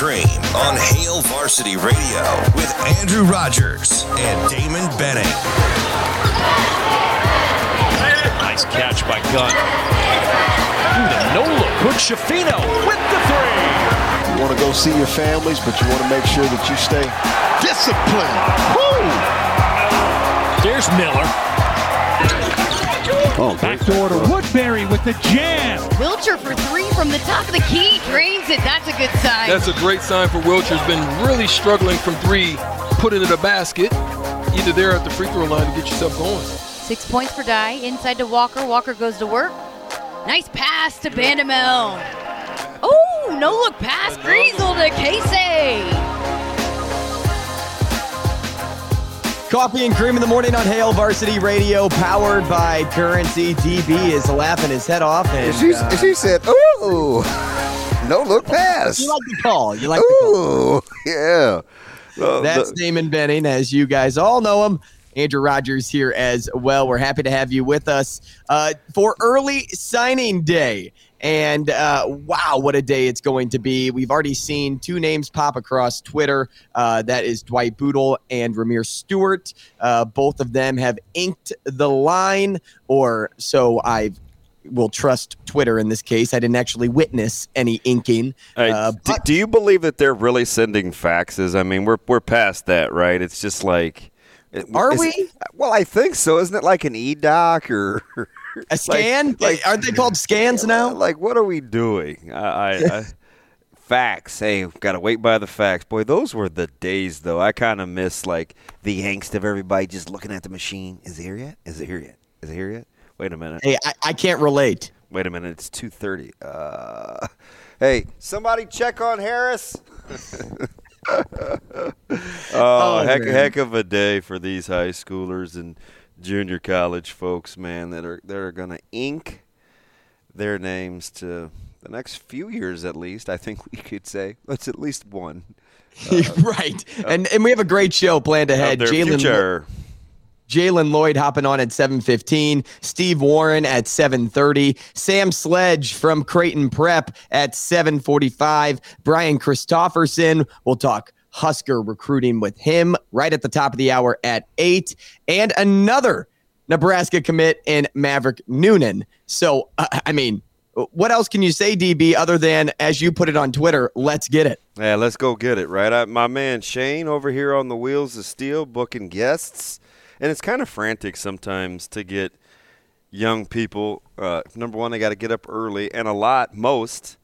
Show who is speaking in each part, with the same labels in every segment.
Speaker 1: Coffee on Hail Varsity Radio with Andrew Rogers and Damon Benning.
Speaker 2: Nice catch by Gunn. Ooh, the no look. Quick Shafino with the three.
Speaker 3: You want to go see your families, but you want to make sure that you stay disciplined.
Speaker 2: There's Miller.
Speaker 4: Oh,
Speaker 5: Backdoor to Woodbury with the jam.
Speaker 6: Wilcher for three from the top of the key. Drains it. That's a good sign.
Speaker 7: That's a great sign for Wilcher. Has been really struggling from three, put it in a basket, either there at the free throw line to get yourself going.
Speaker 6: Six points for Dye. Inside to Walker. Walker goes to work. Nice pass to Bandoumel. Oh, no look pass. Griesel to Keisei.
Speaker 4: Coffee and cream in the morning on Hail Varsity Radio, powered by Currency. DB is laughing his head off, and
Speaker 8: She,
Speaker 4: uh,
Speaker 8: she said, "Ooh, no look pass."
Speaker 4: you like the call. You like the call.
Speaker 8: Ooh, yeah. Uh,
Speaker 4: That's
Speaker 8: the-
Speaker 4: Damon Benning, as you guys all know him. Andrew Rogers here as well. We're happy to have you with us uh, for early signing day. And uh, wow, what a day it's going to be. We've already seen two names pop across Twitter. Uh, that is Dwight Bootle and Ramir Stewart. Uh, both of them have inked the line, or so I will trust Twitter in this case. I didn't actually witness any inking. Uh, but-
Speaker 9: do you believe that they're really sending faxes? I mean, we're we're past that, right? It's just like,
Speaker 4: Are
Speaker 9: is-
Speaker 4: we?
Speaker 9: Well, I think so. Isn't it like an e doc or
Speaker 4: A scan?
Speaker 9: like-
Speaker 4: Aren't they called scans now?
Speaker 9: like what are we doing? I, I, I fax. Hey, got to wait by the facts. Boy, those were the days, though. I kind of miss like the angst of everybody just looking at the machine. Is it here yet? Is it here yet? Is it here yet? Wait a minute.
Speaker 4: Hey, I, I can't relate.
Speaker 9: Wait a minute. It's two thirty. Uh, hey, somebody check on Harris. oh, heck,
Speaker 4: man.
Speaker 9: heck of a day for these high schoolers and junior college folks, man, that are that are going to ink their names to the next few years at least. I think we could say that's at least one.
Speaker 4: right. Uh, and and we have a great show planned ahead. Jalen. Jalen Lloyd hopping on at 7:15, Steve Warren at 7:30, Sam Sledge from Creighton Prep at 7:45, Brian Christopherson. We'll talk Husker recruiting with him right at the top of the hour at 8 and another Nebraska commit in Maverick Noonan. So, uh, I mean, what else can you say DB other than as you put it on Twitter, let's get it.
Speaker 9: Yeah, let's go get it, right? I, my man Shane over here on the Wheels of Steel booking guests. And it's kind of frantic sometimes to get young people. Uh, number one, they got to get up early. And a lot, most,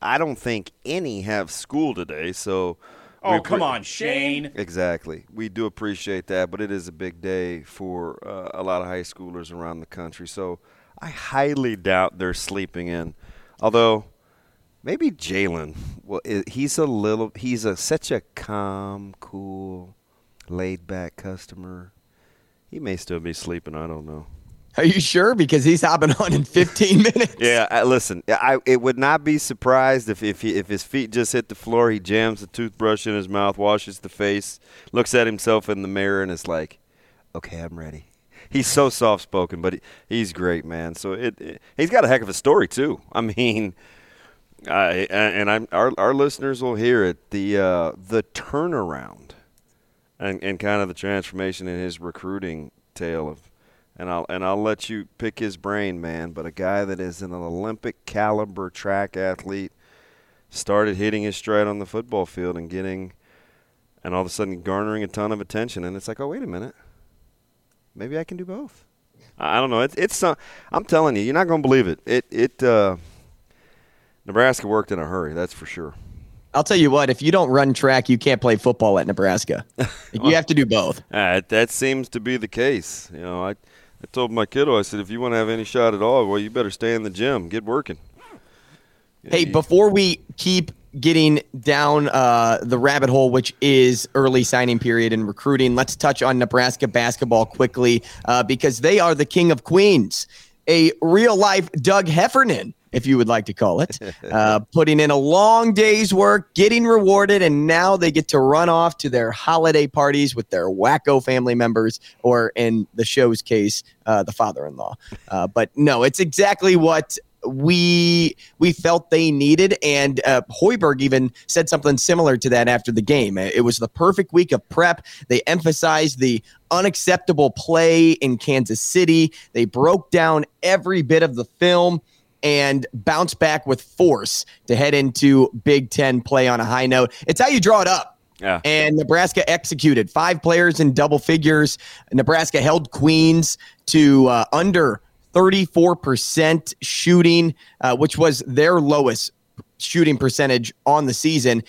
Speaker 9: I don't think any have school today. So.
Speaker 2: Oh,
Speaker 9: we
Speaker 2: come
Speaker 9: pre-
Speaker 2: on, Shane.
Speaker 9: Exactly. We do appreciate that, but it is a big day for uh, a lot of high schoolers around the country. So I highly doubt they're sleeping in. Although maybe Jalen, well, he's a little, he's a such a calm, cool, laid back customer. He may still be sleeping. I don't know.
Speaker 4: Are you sure? Because he's hopping on in 15 minutes.
Speaker 9: Yeah, I, listen. I it would not be surprised if if, he, if his feet just hit the floor, he jams the toothbrush in his mouth, washes the face, looks at himself in the mirror, and is like, "Okay, I'm ready." He's so soft spoken, but he, he's great, man. So it, it he's got a heck of a story too. I mean, I and I'm our our listeners will hear it. The uh, the turnaround and and kind of the transformation in his recruiting tale of and I'll and I'll let you pick his brain, man. But a guy that is an Olympic caliber track athlete started hitting his stride on the football field and getting, and all of a sudden garnering a ton of attention. And it's like, oh wait a minute, maybe I can do both. I don't know. It's it's some, I'm telling you, you're not going to believe it. It it uh, Nebraska worked in a hurry. That's for sure.
Speaker 4: I'll tell you what, if you don't run track, you can't play football at Nebraska. you have to do both.
Speaker 9: Uh, that seems to be the case. You know, I I told my kiddo, I said, if you want to have any shot at all, well, you better stay in the gym, get working.
Speaker 4: Hey, before we keep getting down uh, the rabbit hole, which is early signing period and recruiting, let's touch on Nebraska basketball quickly uh, because they are the king of queens. A real life Doug Heffernan, if you would like to call it, uh, putting in a long day's work, getting rewarded, and now they get to run off to their holiday parties with their wacko family members, or in the show's case, uh, the father in law. Uh, but no, it's exactly what we we felt they needed. And uh, Hoiberg even said something similar to that after the game. It was the perfect week of prep. They emphasized the unacceptable play in Kansas City. They broke down every bit of the film and bounce back with force to head into Big Ten play on a high note. It's how you draw it up.
Speaker 9: Yeah.
Speaker 4: And Nebraska executed five players in double figures. Nebraska held Queens to uh, under 34% shooting, uh, which was their lowest shooting percentage on the season.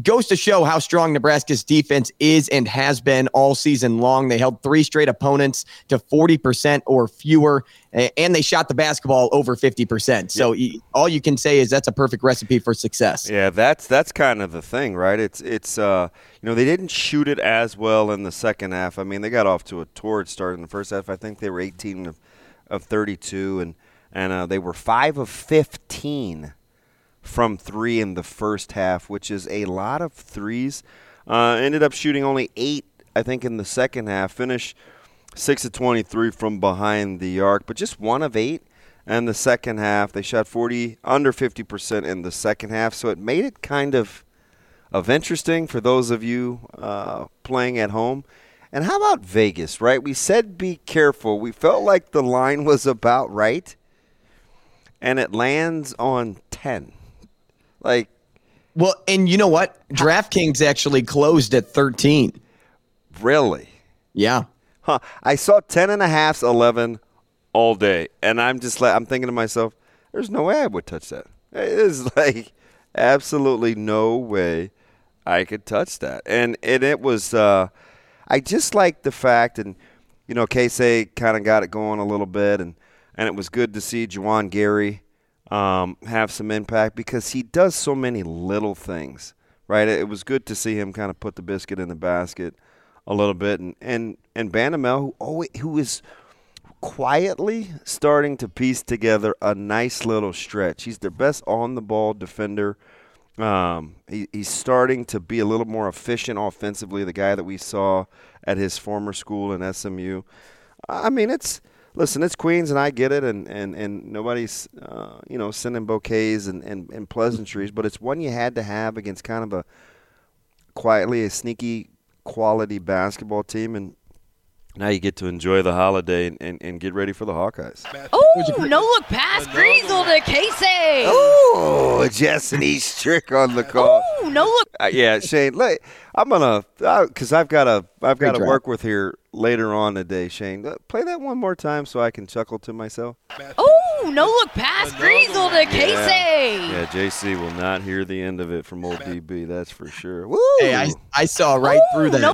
Speaker 4: Goes to show how strong Nebraska's defense is and has been all season long. They held three straight opponents to 40% or fewer, and they shot the basketball over 50%. So yep. all you can say is that's a perfect recipe for success.
Speaker 9: Yeah, that's that's kind of the thing, right? It's it's uh, you know they didn't shoot it as well in the second half. I mean, they got off to a torrid start in the first half. I think they were 18 of of 32, and and uh, they were five of 15 from three in the first half, which is a lot of threes. Uh, ended up shooting only eight, I think, in the second half. Finished six of 23 from behind the arc, but just one of eight. And the second half, they shot 40 under 50% in the second half, so it made it kind of of interesting for those of you uh, playing at home. And how about Vegas, right? We said be careful. We felt like the line was about right, and it lands on 10. Like,
Speaker 4: well, and you know what? DraftKings actually closed at 13.
Speaker 9: Really?
Speaker 4: Yeah.
Speaker 9: Huh. I saw 10 and a half, 11 all day. And I'm just like, I'm thinking to myself, there's no way I would touch that. It is like absolutely no way I could touch that. And, and it was, uh, I just like the fact, and, you know, Keisei kind of got it going a little bit, and, and it was good to see Juwan Gary um, have some impact because he does so many little things, right? It was good to see him kind of put the biscuit in the basket a little bit, and and and Bandoumel, who always, who is quietly starting to piece together a nice little stretch. He's their best on the ball defender. Um, he, he's starting to be a little more efficient offensively. The guy that we saw at his former school in SMU. I mean, it's listen, it's Queens, and I get it, and and and nobody's uh, you know sending bouquets and, and and pleasantries, but it's one you had to have against kind of a quietly a sneaky quality basketball team, and now you get to enjoy the holiday and, and, and get ready for the Hawkeyes.
Speaker 6: Oh, no look pass, Griesel to Keisei.
Speaker 9: Oh, just an East trick on the call.
Speaker 6: Oh, no look.
Speaker 9: Uh, yeah, Shane. Look, I'm gonna because uh, I've got to I've got to work with here later on today. Shane, uh, play that one more time so I can chuckle to myself.
Speaker 6: Oh, no look pass, Griesel to Keisei.
Speaker 9: Yeah. yeah, JC will not hear the end of it from old DB. That's for sure. Woo!
Speaker 4: Hey, I, I saw right oh, through that. No.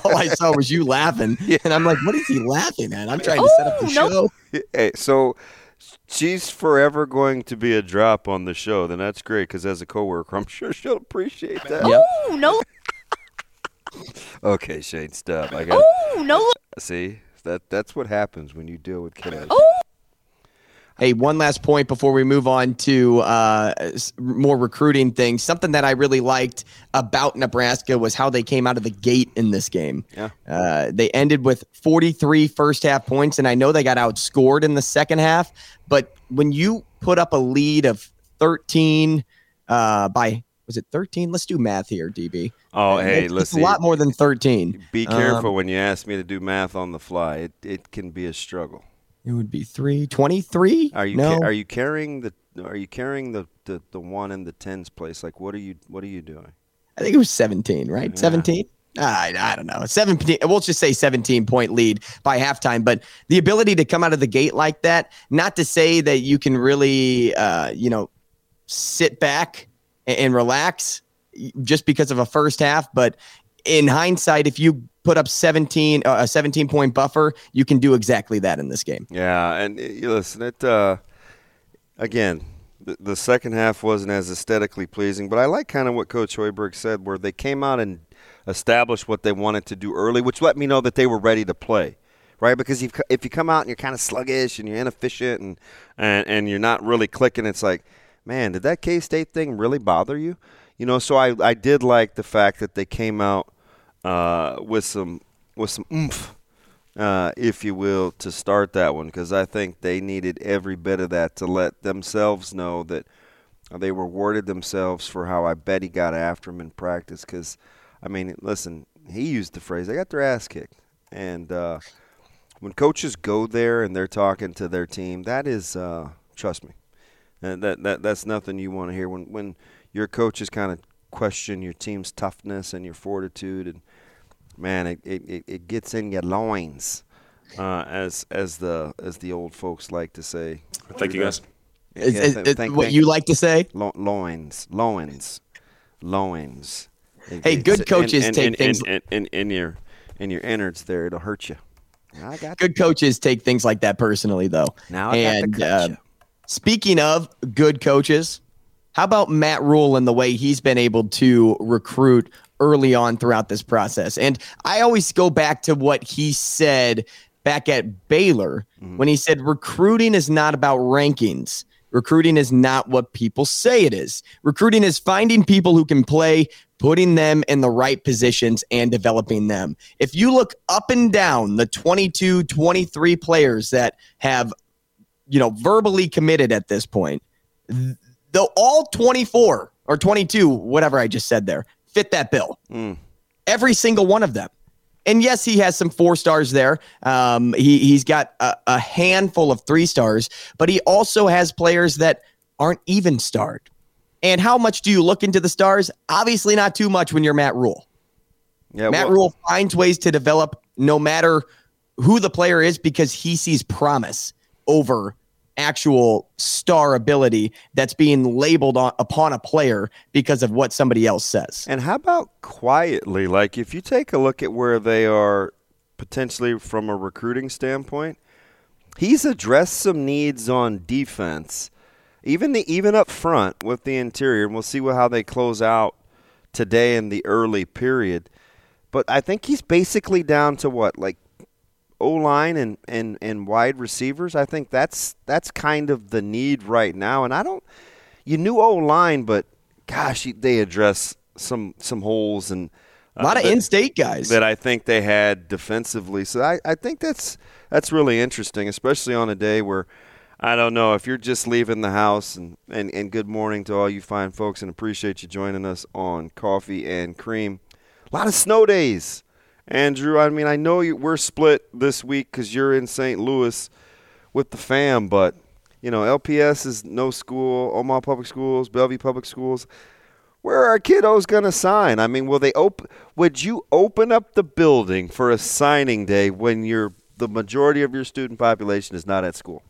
Speaker 4: All I saw was you laughing, and I'm like, what is he laughing at? I'm trying to set up the oh, no. show.
Speaker 9: Hey, so she's forever going to be a drop on the show, then that's great because as a coworker, I'm sure she'll appreciate that.
Speaker 6: Oh, yep. Oh no.
Speaker 9: okay, Shane, stop. I got.
Speaker 6: Oh no.
Speaker 9: See that that's what happens when you deal with kiddos.
Speaker 6: Oh.
Speaker 4: Hey, one last point before we move on to uh, more recruiting things. Something that I really liked about Nebraska was how they came out of the gate in this game.
Speaker 9: Yeah.
Speaker 4: Uh, they ended with 43 first half points, and I know they got outscored in the second half. But when you put up a lead of 13 uh, by was it 13? Let's do math here, DB.
Speaker 9: Oh, hey,
Speaker 4: it's,
Speaker 9: listen.
Speaker 4: It's a lot more than 13.
Speaker 9: Be careful um, when you ask me to do math on the fly. It it can be a struggle.
Speaker 4: It would be three twenty-three.
Speaker 9: Are you
Speaker 4: no.
Speaker 9: ca- are you carrying the are you carrying the, the, the one in the tens place? Like what are you what are you doing?
Speaker 4: I think it was seventeen, right? Yeah. Seventeen. I, I don't know. 17, we'll just say 17 point lead by halftime. But the ability to come out of the gate like that, not to say that you can really, uh, you know, sit back and, and relax just because of a first half. But in hindsight, if you put up 17 uh, a 17 point buffer, you can do exactly that in this game.
Speaker 9: Yeah, and uh, listen, it uh, again, the, the second half wasn't as aesthetically pleasing, but I like kind of what Coach Hoiberg said, where they came out and established what they wanted to do early, which let me know that they were ready to play. Right, because if if you come out and you're kind of sluggish and you're inefficient and, and and you're not really clicking, it's like, man, did that K State thing really bother you? You know, so I, I did like the fact that they came out uh, with some with some oomph, uh, if you will, to start that one because I think they needed every bit of that to let themselves know that they rewarded themselves for how I bet he got after him in practice. Because, I mean, listen, he used the phrase "they got their ass kicked," and uh, when coaches go there and they're talking to their team, that is, uh, trust me, that, that that that's nothing you want to hear when when your coaches kind of question your team's toughness and your fortitude, and man, it, it, it gets in your loins, uh, as as the as the old folks like to say.
Speaker 2: Thank you, guys.
Speaker 4: Is, is, is thank, what thank, you like to say?
Speaker 9: Lo- loins, loins, loins.
Speaker 4: It, hey, good coaches
Speaker 9: in,
Speaker 4: take
Speaker 9: in,
Speaker 4: things
Speaker 9: in, in, in your in your innards there. It'll hurt you.
Speaker 4: I got good coaches take things like that personally, though.
Speaker 9: Now I
Speaker 4: and uh, speaking of good coaches, how about Matt Rhule and the way he's been able to recruit early on throughout this process? And I always go back to what he said back at Baylor mm-hmm. when he said recruiting is not about rankings. Recruiting is not what people say it is. Recruiting is finding people who can play, putting them in the right positions, and developing them. If you look up and down the 22, 23 players that have, you know, verbally committed at this point, though all 24 or 22, whatever I just said there, fit that bill. Mm. Every single one of them. And yes, he has some four stars there. Um, he, he's got a, a handful of three stars, but he also has players that aren't even starred. And how much do you look into the stars? Obviously, not too much when you're Matt Rhule. Yeah, Matt well, Rhule finds ways to develop no matter who the player is because he sees promise over actual star ability that's being labeled on, upon a player because of what somebody else says.
Speaker 9: And how about quietly? Like if you take a look at where they are potentially from a recruiting standpoint, he's addressed some needs on defense, even the even up front with the interior. And we'll see how they close out today in the early period. But I think he's basically down to what, like O line and, and, and wide receivers. I think that's that's kind of the need right now. And I don't, you knew O line, but gosh, they address some some holes and
Speaker 4: uh, a lot of in-state guys
Speaker 9: that I think they had defensively. So I, I think that's that's really interesting, especially on a day where I don't know if you're just leaving the house and, and, and good morning to all you fine folks and appreciate you joining us on Coffee and Cream. A lot of snow days Andrew, I mean, I know you, we're split this week because you're in St. Louis with the fam, but you know, LPS is no school, Omaha Public Schools, Bellevue Public Schools. Where are kiddos going to sign? I mean, will they open? Would you open up the building for a signing day when you're the majority of your student population is not at school?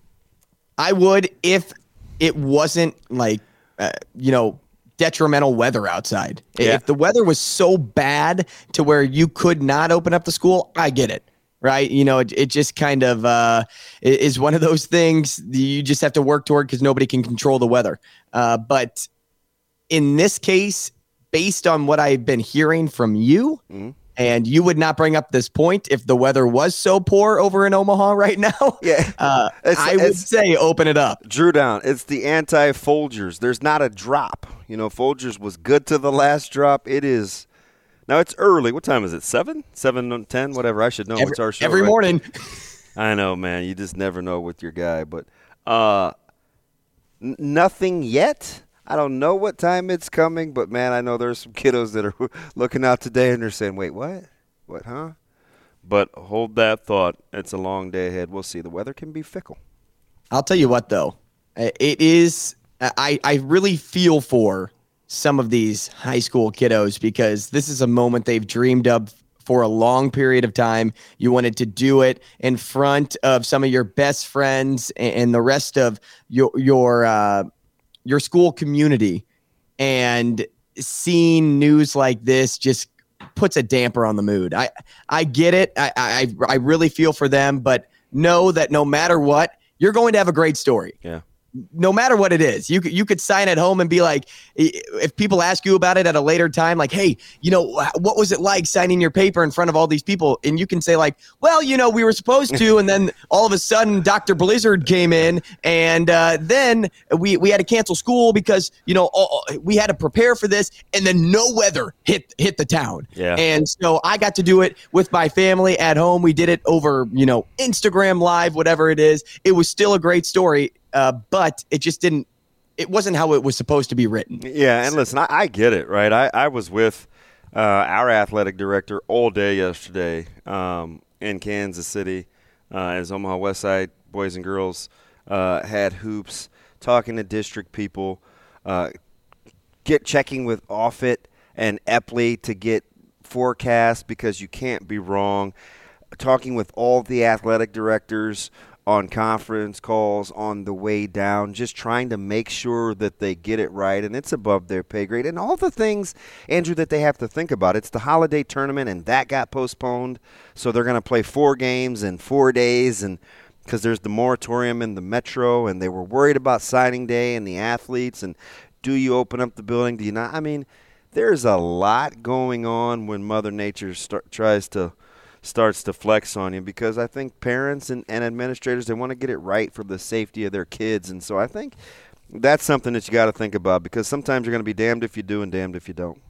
Speaker 4: I would if it wasn't like uh, you know detrimental weather outside. Yeah. If the weather was so bad to where you could not open up the school, I get it. Right. You know, it, it just kind of uh, is one of those things you just have to work toward because nobody can control the weather. Uh, but in this case, based on what I've been hearing from you, mm-hmm. And you would not bring up this point if the weather was so poor over in Omaha right now.
Speaker 9: Yeah,
Speaker 4: uh, I would say open it up.
Speaker 9: Drew down. It's the anti Folgers. There's not a drop. You know, Folgers was good to the last drop. It is now. It's early. What time is it? Seven, seven, ten, whatever. I should know.
Speaker 4: Every,
Speaker 9: What's our show?
Speaker 4: Every
Speaker 9: right?
Speaker 4: morning.
Speaker 9: I know, man. You just never know with your guy, but uh, n- nothing yet. I don't know what time it's coming, but man, I know there's some kiddos that are looking out today and they're saying, "Wait, what? What, huh?" But hold that thought. It's a long day ahead. We'll see. The weather can be fickle.
Speaker 4: I'll tell you what, though, it is. I I really feel for some of these high school kiddos because this is a moment they've dreamed of for a long period of time. You wanted to do it in front of some of your best friends and the rest of your your uh, your school community and seeing news like this just puts a damper on the mood. I I get it. I I, I really feel for them, but know that no matter what, you're going to have a great story.
Speaker 9: Yeah
Speaker 4: no matter what it is, you could you could sign at home and be like, if people ask you about it at a later time, like, hey, you know, what was it like signing your paper in front of all these people? And you can say like, well, you know, we were supposed to, and then all of a sudden, Dr. Blizzard came in, and uh, then we we had to cancel school because you know all, we had to prepare for this, and then no weather hit hit the town.
Speaker 9: Yeah.
Speaker 4: And so I got to do it with my family at home. We did it over, you know, Instagram Live, whatever it is. It was still a great story uh, but it just didn't. It wasn't how it was supposed to be written.
Speaker 9: Yeah, and listen, I, I get it, right? I, I was with uh, our athletic director all day yesterday um, in Kansas City, uh, as Omaha Westside boys and girls uh, had hoops, talking to district people, uh, get checking with Offutt and Eppley to get forecasts because you can't be wrong. Talking with all the athletic directors on conference calls on the way down, just trying to make sure that they get it right and it's above their pay grade. And all the things, Andrew, that they have to think about. It's the holiday tournament and that got postponed. So they're going to play four games in four days and because there's the moratorium in the metro and they were worried about signing day and the athletes and do you open up the building? Do you not? I mean, there's a lot going on when Mother Nature start, tries to – starts to flex on you because I think parents and, and administrators they want to get it right for the safety of their kids, and so I think that's something that you got to think about because sometimes you're going to be damned if you do and damned if you don't.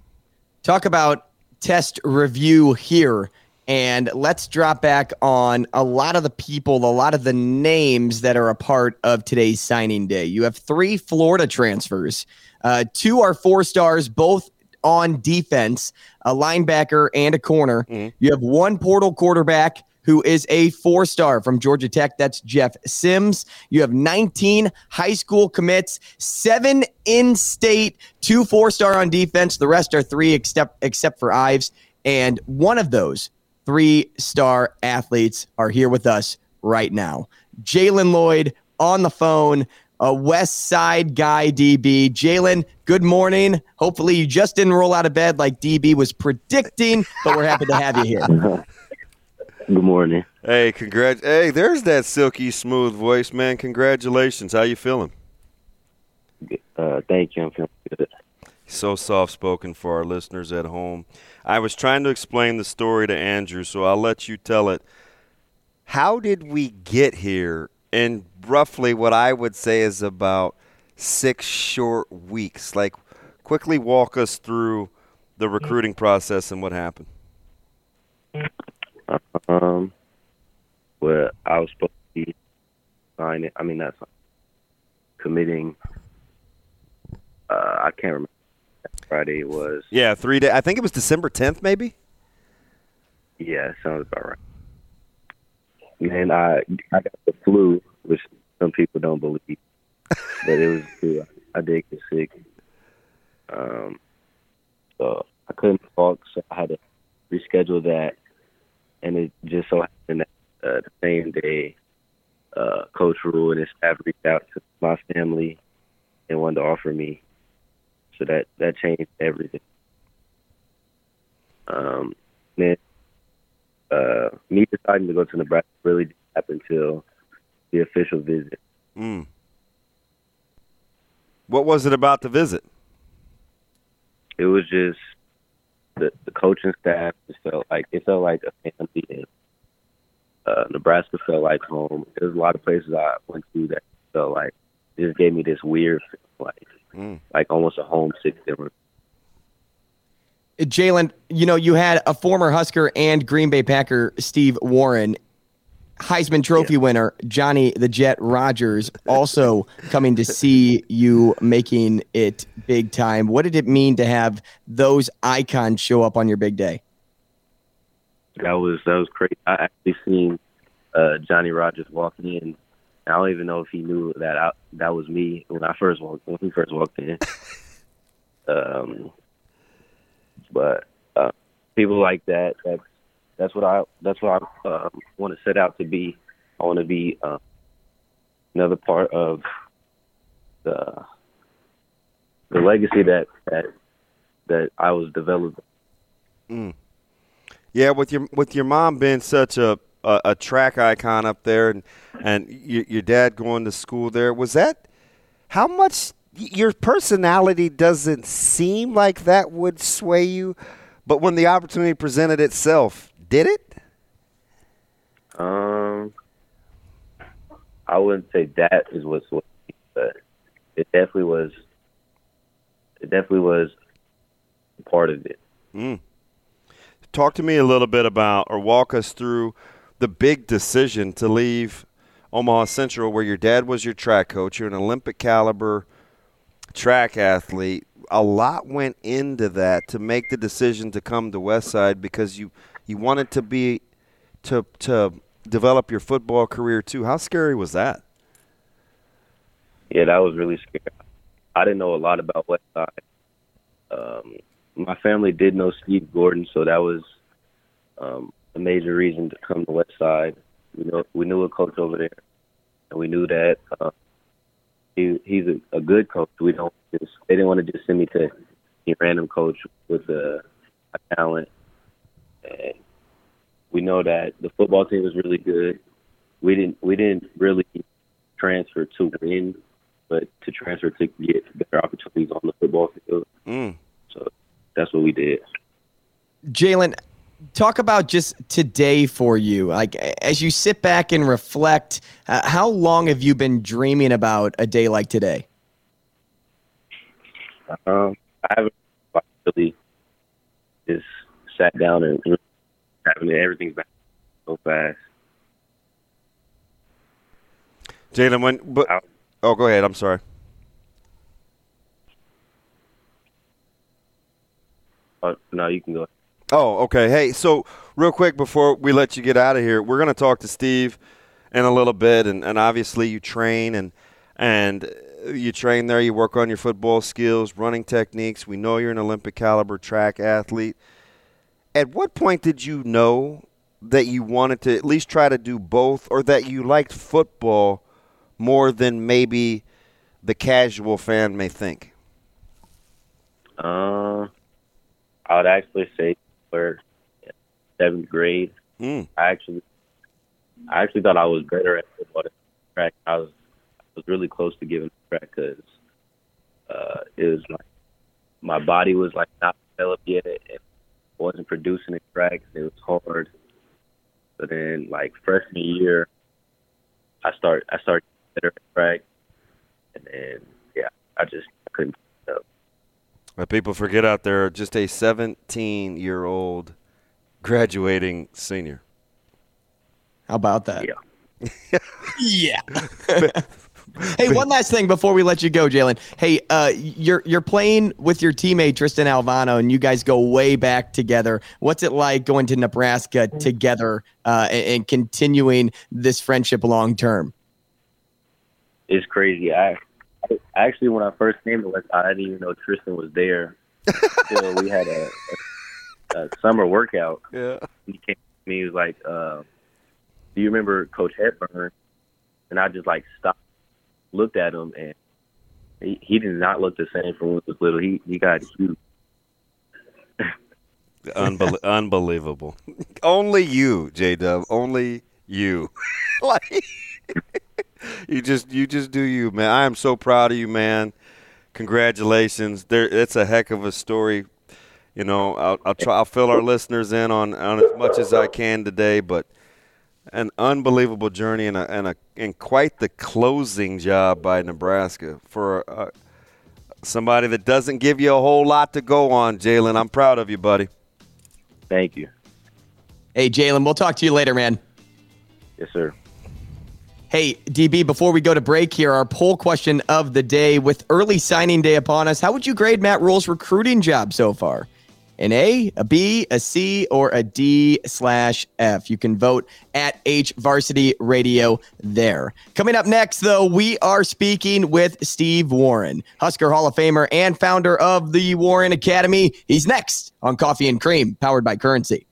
Speaker 4: Talk about test review here. And let's drop back on a lot of the people, a lot of the names that are a part of today's signing day. You have three Florida transfers. Uh, two are four stars, both on defense, a linebacker and a corner. Mm-hmm. You have one portal quarterback who is a four star from Georgia Tech. That's Jeff Sims. You have 19 high school commits, seven in state, two four star on defense. The rest are three except except for Ives. And one of those three star athletes are here with us right now. Jalen Lloyd on the phone a Westside guy, DB. Jalen, good morning. Hopefully, you just didn't roll out of bed like DB was predicting, but we're happy to have you here.
Speaker 10: Good morning.
Speaker 9: Hey, congrats. Hey, there's that silky smooth voice, man. Congratulations. How you feeling?
Speaker 10: Uh, thank you. I'm feeling good.
Speaker 9: So soft spoken for our listeners at home. I was trying to explain the story to Andrew, so I'll let you tell it. How did we get here in roughly what I would say is about six short weeks. Like, quickly walk us through the recruiting process and what happened.
Speaker 10: Um, well, I was supposed to be signing. I mean, that's committing. Uh, I can't remember. Friday was.
Speaker 9: Yeah, three days. I think it was December tenth, maybe.
Speaker 10: Yeah, sounds about right and I I got the flu, which some people don't believe, but it was true. I did get sick. Um, so I couldn't talk, so I had to reschedule that, and it just so happened that uh, the same day, uh, Coach Rhule and his staff reached out to my family and wanted to offer me. So that that changed everything. Um, then uh, me deciding to go to Nebraska really didn't happen until the official visit.
Speaker 9: Mm. What was it about the visit?
Speaker 10: It was just the the coaching staff just felt like it felt like a family. And, uh, Nebraska felt like home. There's a lot of places I went to that felt like just gave me this weird, like mm. like almost a homesick feeling.
Speaker 4: Jalen, you know, you had a former Husker and Green Bay Packer, Steve Warren, Heisman Trophy yeah. winner Johnny the Jet Rodgers, also coming to see you making it big time. What did it mean to have those icons show up on your big day?
Speaker 10: That was that was crazy. I actually seen uh, Johnny Rodgers walking in. I don't even know if he knew that I, that was me when I first walked when he first walked in. um, but uh, people like that, that's that's what I that's what I uh, want to set out to be. I want to be uh, another part of the the legacy that that that I was developing.
Speaker 9: Mm. Yeah, with your with your mom being such a a, a track icon up there, and and your, your dad going to school there, was that how much your personality doesn't seem like that would sway you, but when the opportunity presented itself, did it?
Speaker 10: Um, I wouldn't say that is what, but it definitely was. It definitely was part of it.
Speaker 9: Mm. Talk to me a little bit about, or walk us through the big decision to leave Omaha Central, where your dad was your track coach. You're an Olympic caliber track athlete. A lot went into that to make the decision to come to Westside because you you wanted to be to to develop your football career too. How scary was that?
Speaker 10: Yeah, that was really scary. I didn't know a lot about Westside. Um, my family did know Steve Gordon, so that was um, a major reason to come to Westside. We know we knew a coach over there, and we knew that uh, he he's a, a good coach. We don't just they didn't want to just send me to a random coach with a, a talent, and we know that the football team was really good. We didn't we didn't really transfer to win, but to transfer to get better opportunities on the football field.
Speaker 9: Mm.
Speaker 10: So that's what we did.
Speaker 4: Jalen, talk about just today for you. Like as you sit back and reflect, uh, how long have you been dreaming about a day like today?
Speaker 10: Um, I haven't really just sat down and having everything's back so fast.
Speaker 9: Jalen, when but oh, go ahead. I'm sorry.
Speaker 10: Uh, no, you can go.
Speaker 9: Oh, okay. Hey, so real quick before we let you get out of here, we're going to talk to Steve in a little bit, and, and obviously you train and and you train there. You work on your football skills, running techniques. We know you're an Olympic caliber track athlete. At what point did you know that you wanted to at least try to do both, or that you liked football more than maybe the casual fan may think?
Speaker 10: Uh, I would actually say for seventh grade.
Speaker 9: Mm.
Speaker 10: I actually, I actually thought I was better at football track. I was, I was really close to giving track because uh, it was like my body was like not developed yet and wasn't producing the track. It was hard. But then, like freshman year, I start I started getting better at track, and then yeah, I just couldn't. Keep.
Speaker 9: But people forget out there, just a 17 year old graduating senior.
Speaker 4: How about that?
Speaker 10: Yeah.
Speaker 4: yeah. hey, one last thing before we let you go, Jalen. Hey, uh, you're you're playing with your teammate Tristan Alvano, and you guys go way back together. What's it like going to Nebraska together uh, and, and continuing this friendship long term?
Speaker 10: It's crazy. I actually, when I first came to West, I didn't even know Tristan was there. Until we had a, a, a summer workout.
Speaker 9: Yeah.
Speaker 10: He came to me. He was like, uh, "Do you remember Coach Hepburn?" And I just like stopped, looked at him, and he, he did not look the same from when he was little. He he got huge.
Speaker 9: Unbel- unbelievable. Only you, J Dub. Only you. like you just you just do you, man. I am so proud of you, man. Congratulations. There it's a heck of a story. You know, I'll, I'll try I'll fill our listeners in on, on as much as I can today, but an unbelievable journey and a, and a and quite the closing job by Nebraska for uh, somebody that doesn't give you a whole lot to go on, Jalen. I'm proud of you, buddy.
Speaker 10: Thank you.
Speaker 4: Hey, Jalen, we'll talk to you later, man.
Speaker 10: Yes, sir.
Speaker 4: Hey, DB, before we go to break here, our poll question of the day with early signing day upon us, how would you grade Matt Rhule's recruiting job so far? An A, a B, a C, or a D slash F. You can vote at H Varsity Radio there. Coming up next, though, we are speaking with Steve Warren, Husker Hall of Famer and founder of the Warren Academy. He's next on Coffee and Cream, powered by Currency.